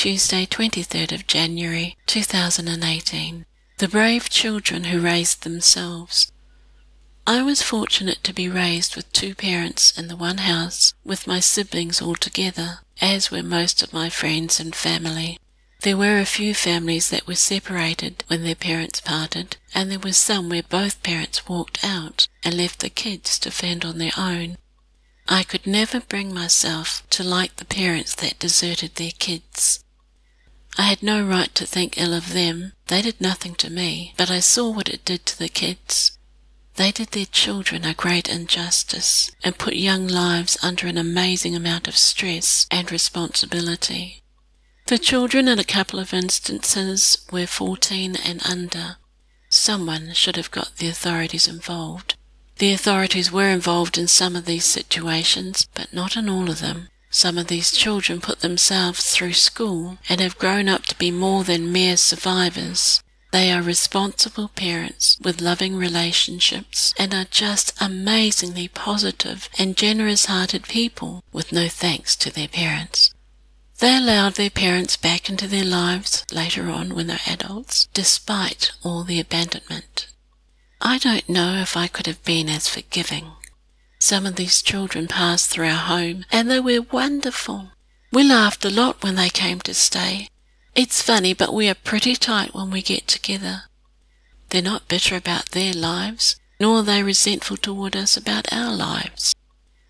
Tuesday, 23rd of January 2018. The Brave Children Who Raised Themselves. I was fortunate to be raised with two parents in the one house with my siblings all together, as were most of my friends and family. There were a few families that were separated when their parents parted, and there were some where both parents walked out and left the kids to fend on their own. I could never bring myself to like the parents that deserted their kids. I had no right to think ill of them. They did nothing to me, but I saw what it did to the kids. They did their children a great injustice and put young lives under an amazing amount of stress and responsibility. The children in a couple of instances were 14 and under. Someone should have got the authorities involved. The authorities were involved in some of these situations, but not in all of them. Some of these children put themselves through school and have grown up to be more than mere survivors. They are responsible parents with loving relationships and are just amazingly positive and generous hearted people with no thanks to their parents. They allowed their parents back into their lives later on when they're adults, despite all the abandonment. I don't know if I could have been as forgiving. Some of these children passed through our home and they were wonderful. We laughed a lot when they came to stay. It's funny, but we are pretty tight when we get together. They're not bitter about their lives, nor are they resentful toward us about our lives.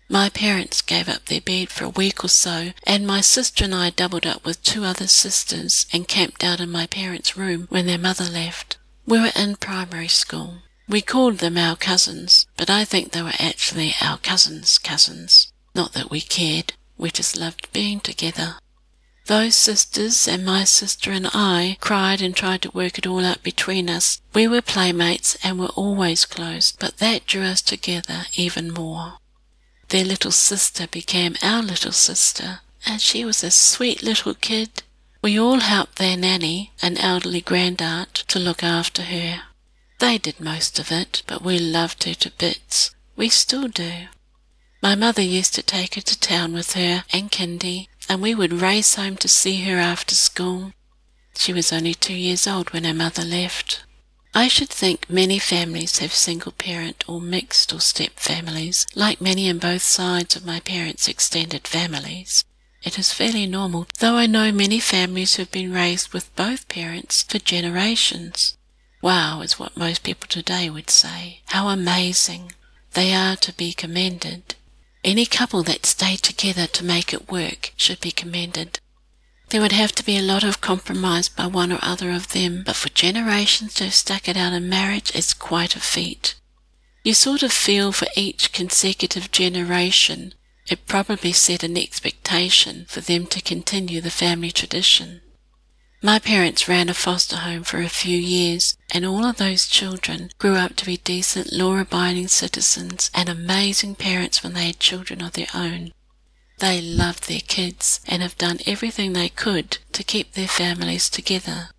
My parents gave up their bed for a week or so, and my sister and I doubled up with two other sisters and camped out in my parents' room when their mother left. We were in primary school. We called them our cousins, but I think they were actually our cousins' cousins. Not that we cared, we just loved being together. Those sisters and my sister and I cried and tried to work it all out between us. We were playmates and were always close, but that drew us together even more. Their little sister became our little sister, and she was a sweet little kid. We all helped their nanny, an elderly grandaunt, to look after her. They did most of it, but we loved her to bits. We still do. My mother used to take her to town with her and Kindy, and we would race home to see her after school. She was only two years old when her mother left. I should think many families have single parent or mixed or step families, like many in both sides of my parents' extended families. It is fairly normal, though I know many families who have been raised with both parents for generations. Wow is what most people today would say. How amazing. They are to be commended. Any couple that stayed together to make it work should be commended. There would have to be a lot of compromise by one or other of them, but for generations to have stuck it out in marriage is quite a feat. You sort of feel for each consecutive generation it probably set an expectation for them to continue the family tradition. My parents ran a foster home for a few years, and all of those children grew up to be decent, law abiding citizens and amazing parents when they had children of their own. They loved their kids and have done everything they could to keep their families together.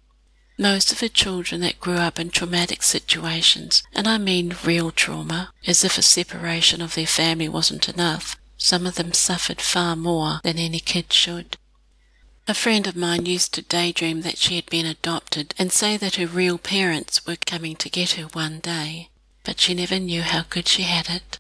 Most of the children that grew up in traumatic situations, and I mean real trauma, as if a separation of their family wasn't enough, some of them suffered far more than any kid should. A friend of mine used to daydream that she had been adopted and say that her real parents were coming to get her one day, but she never knew how good she had it.